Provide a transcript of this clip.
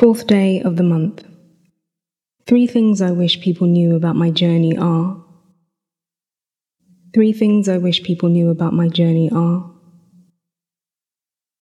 Fourth day of the month. Three things I wish people knew about my journey are. Three things I wish people knew about my journey are.